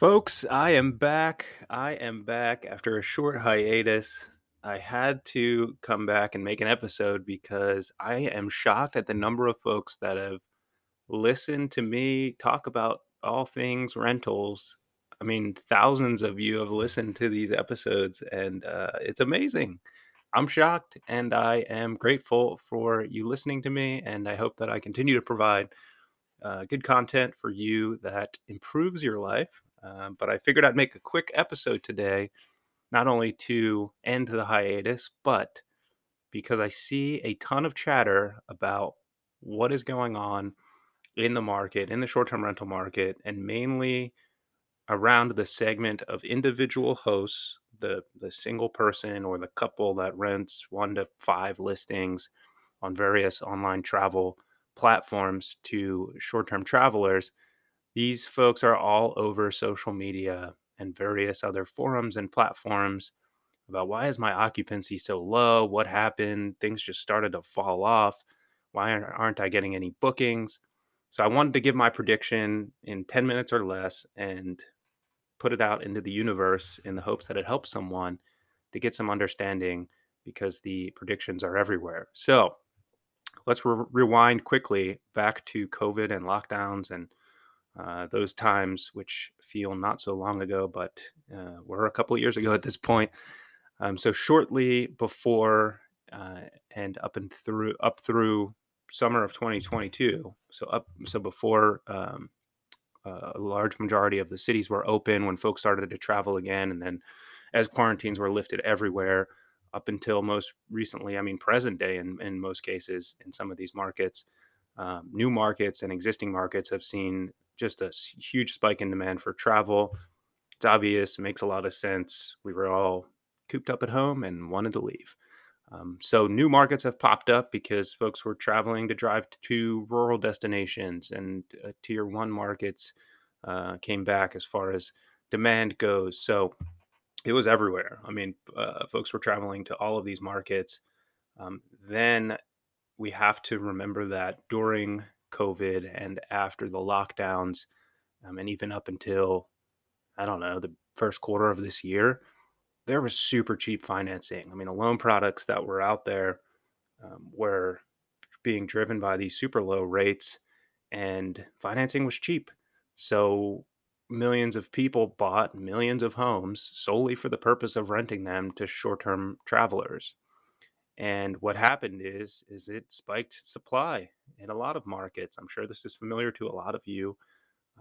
Folks, I am back. I am back after a short hiatus. I had to come back and make an episode because I am shocked at the number of folks that have listened to me talk about all things rentals. I mean, thousands of you have listened to these episodes, and uh, it's amazing. I'm shocked, and I am grateful for you listening to me, and I hope that I continue to provide uh, good content for you that improves your life. Uh, but I figured I'd make a quick episode today, not only to end the hiatus, but because I see a ton of chatter about what is going on in the market, in the short term rental market, and mainly around the segment of individual hosts, the, the single person or the couple that rents one to five listings on various online travel platforms to short term travelers. These folks are all over social media and various other forums and platforms about why is my occupancy so low? What happened? Things just started to fall off. Why aren't I getting any bookings? So I wanted to give my prediction in 10 minutes or less and put it out into the universe in the hopes that it helps someone to get some understanding because the predictions are everywhere. So let's re- rewind quickly back to COVID and lockdowns and uh, those times, which feel not so long ago, but uh, were a couple of years ago at this point. Um, so shortly before uh, and up and through up through summer of 2022. So up so before um, uh, a large majority of the cities were open when folks started to travel again, and then as quarantines were lifted everywhere up until most recently, I mean present day in, in most cases in some of these markets. Um, new markets and existing markets have seen just a huge spike in demand for travel. It's obvious, it makes a lot of sense. We were all cooped up at home and wanted to leave. Um, so new markets have popped up because folks were traveling to drive to rural destinations and uh, tier one markets uh, came back as far as demand goes. So it was everywhere. I mean, uh, folks were traveling to all of these markets. Um, then we have to remember that during COVID and after the lockdowns, um, and even up until, I don't know, the first quarter of this year, there was super cheap financing. I mean, the loan products that were out there um, were being driven by these super low rates, and financing was cheap. So millions of people bought millions of homes solely for the purpose of renting them to short-term travelers. And what happened is is it spiked supply in a lot of markets. I'm sure this is familiar to a lot of you.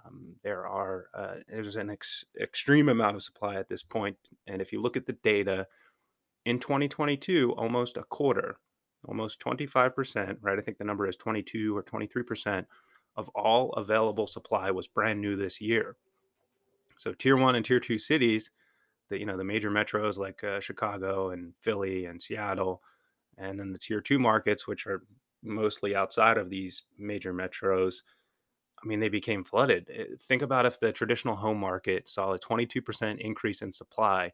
Um, there are uh, there's an ex- extreme amount of supply at this point, and if you look at the data in 2022, almost a quarter, almost 25 percent, right? I think the number is 22 or 23 percent of all available supply was brand new this year. So tier one and tier two cities, the you know the major metros like uh, Chicago and Philly and Seattle and then the tier two markets, which are mostly outside of these major metros, I mean, they became flooded. Eh, think about if the traditional home market saw a 22% increase in supply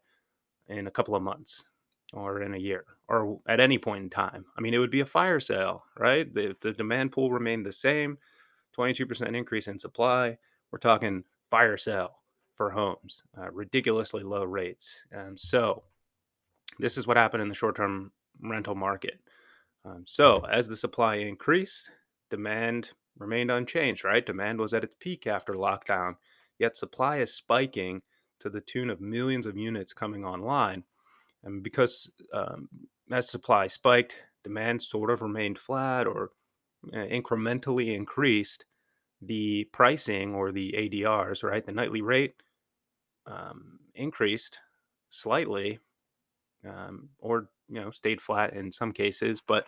in a couple of months or in a year or at any point in time. I mean, it would be a fire sale, right? The, the demand pool remained the same, 22% increase in supply. We're talking fire sale for homes, uh, ridiculously low rates. And so, this is what happened in the short term rental market. Um, so as the supply increased, demand remained unchanged, right? Demand was at its peak after lockdown, yet supply is spiking to the tune of millions of units coming online. And because um, as supply spiked, demand sort of remained flat or uh, incrementally increased, the pricing or the ADRs, right, the nightly rate um, increased slightly um, or you know stayed flat in some cases, but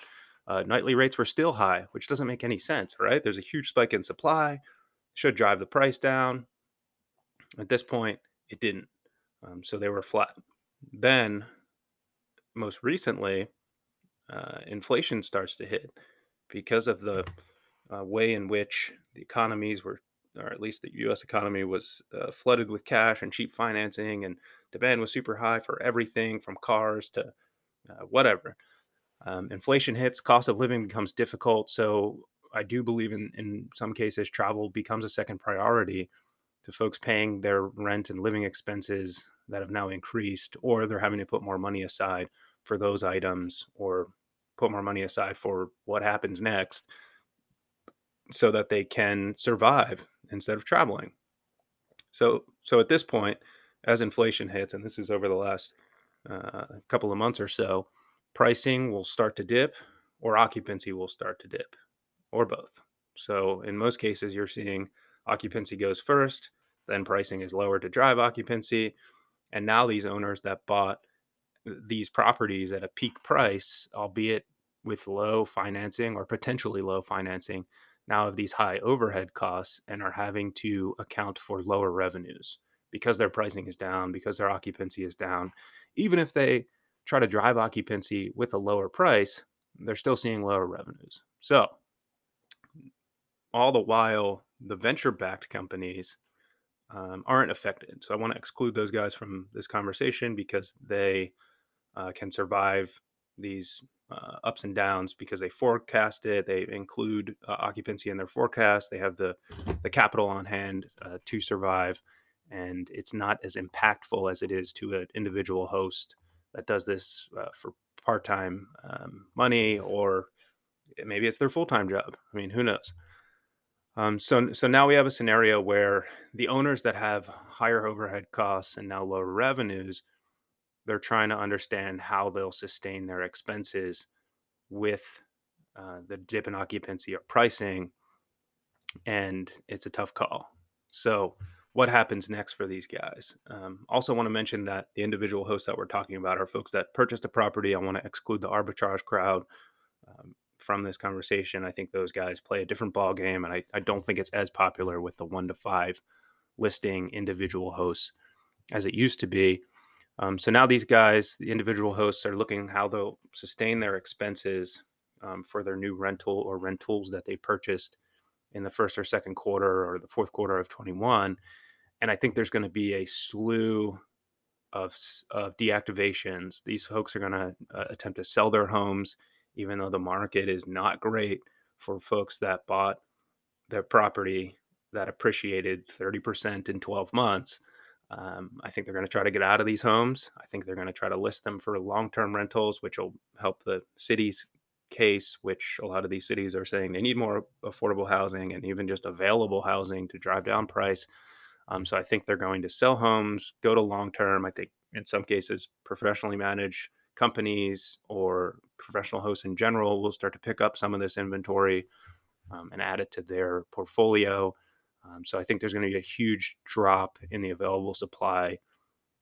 uh, nightly rates were still high, which doesn't make any sense, right? There's a huge spike in supply, should drive the price down. At this point, it didn't, um, so they were flat. Then, most recently, uh, inflation starts to hit because of the uh, way in which the economies were, or at least the U.S. economy was uh, flooded with cash and cheap financing, and demand was super high for everything from cars to uh, whatever. Um, inflation hits, cost of living becomes difficult. So I do believe in in some cases travel becomes a second priority, to folks paying their rent and living expenses that have now increased, or they're having to put more money aside for those items or put more money aside for what happens next so that they can survive instead of traveling. So so at this point, as inflation hits, and this is over the last uh, couple of months or so, pricing will start to dip, or occupancy will start to dip, or both. So in most cases, you're seeing occupancy goes first, then pricing is lower to drive occupancy, and now these owners that bought these properties at a peak price, albeit with low financing or potentially low financing, now have these high overhead costs and are having to account for lower revenues because their pricing is down, because their occupancy is down. Even if they try to drive occupancy with a lower price, they're still seeing lower revenues. So, all the while, the venture backed companies um, aren't affected. So, I want to exclude those guys from this conversation because they uh, can survive these uh, ups and downs because they forecast it. They include uh, occupancy in their forecast. They have the the capital on hand uh, to survive, and it's not as impactful as it is to an individual host that does this uh, for part time um, money or maybe it's their full time job. I mean, who knows? Um, so so now we have a scenario where the owners that have higher overhead costs and now lower revenues they're trying to understand how they'll sustain their expenses with uh, the dip in occupancy or pricing, and it's a tough call. So, what happens next for these guys? Um, also, want to mention that the individual hosts that we're talking about are folks that purchased a property. I want to exclude the arbitrage crowd um, from this conversation. I think those guys play a different ball game, and I, I don't think it's as popular with the one to five listing individual hosts as it used to be. Um, so now these guys, the individual hosts, are looking how they'll sustain their expenses um, for their new rental or rentals that they purchased in the first or second quarter or the fourth quarter of 21. And I think there's going to be a slew of, of deactivations. These folks are going to uh, attempt to sell their homes, even though the market is not great for folks that bought their property that appreciated 30% in 12 months. Um, I think they're going to try to get out of these homes. I think they're going to try to list them for long term rentals, which will help the city's case, which a lot of these cities are saying they need more affordable housing and even just available housing to drive down price. Um, so I think they're going to sell homes, go to long term. I think in some cases, professionally managed companies or professional hosts in general will start to pick up some of this inventory um, and add it to their portfolio. Um, so I think there's going to be a huge drop in the available supply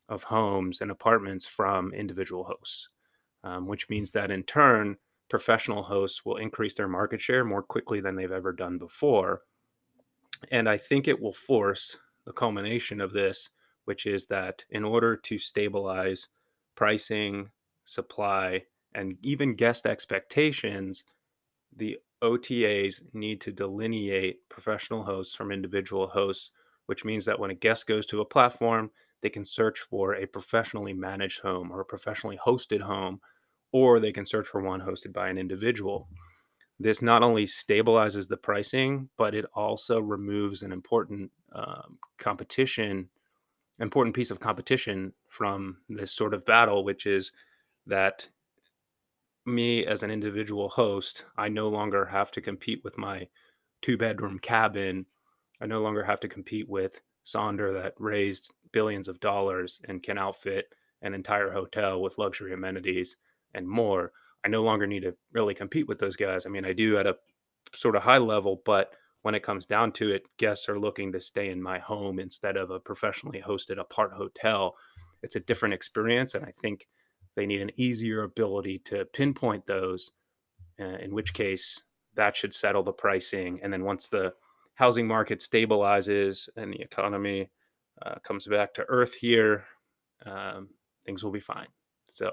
of homes and apartments from individual hosts, um, which means that in turn, professional hosts will increase their market share more quickly than they've ever done before. And I think it will force the culmination of this, which is that in order to stabilize pricing, supply, and even guest expectations, the OTAs need to delineate professional hosts from individual hosts, which means that when a guest goes to a platform, they can search for a professionally managed home or a professionally hosted home, or they can search for one hosted by an individual. This not only stabilizes the pricing, but it also removes an important um, competition, important piece of competition from this sort of battle, which is that me as an individual host, I no longer have to compete with my two bedroom cabin. I no longer have to compete with Sonder that raised billions of dollars and can outfit an entire hotel with luxury amenities and more. I no longer need to really compete with those guys. I mean, I do at a sort of high level, but when it comes down to it, guests are looking to stay in my home instead of a professionally hosted apart hotel. It's a different experience. And I think they need an easier ability to pinpoint those, uh, in which case that should settle the pricing. And then once the housing market stabilizes and the economy uh, comes back to earth here, um, things will be fine. So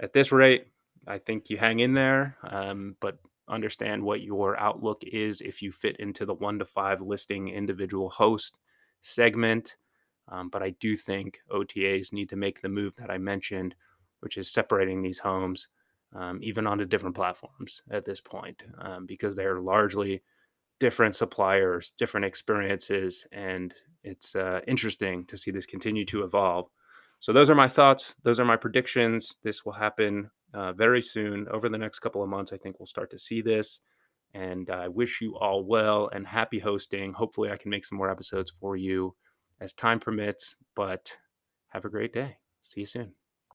at this rate, I think you hang in there, um, but understand what your outlook is if you fit into the one to five listing individual host segment. Um, but I do think OTAs need to make the move that I mentioned which is separating these homes um, even onto different platforms at this point um, because they're largely different suppliers, different experiences, and it's uh, interesting to see this continue to evolve. So those are my thoughts. Those are my predictions. This will happen uh, very soon. Over the next couple of months, I think we'll start to see this. And I wish you all well and happy hosting. Hopefully, I can make some more episodes for you as time permits. But have a great day. See you soon.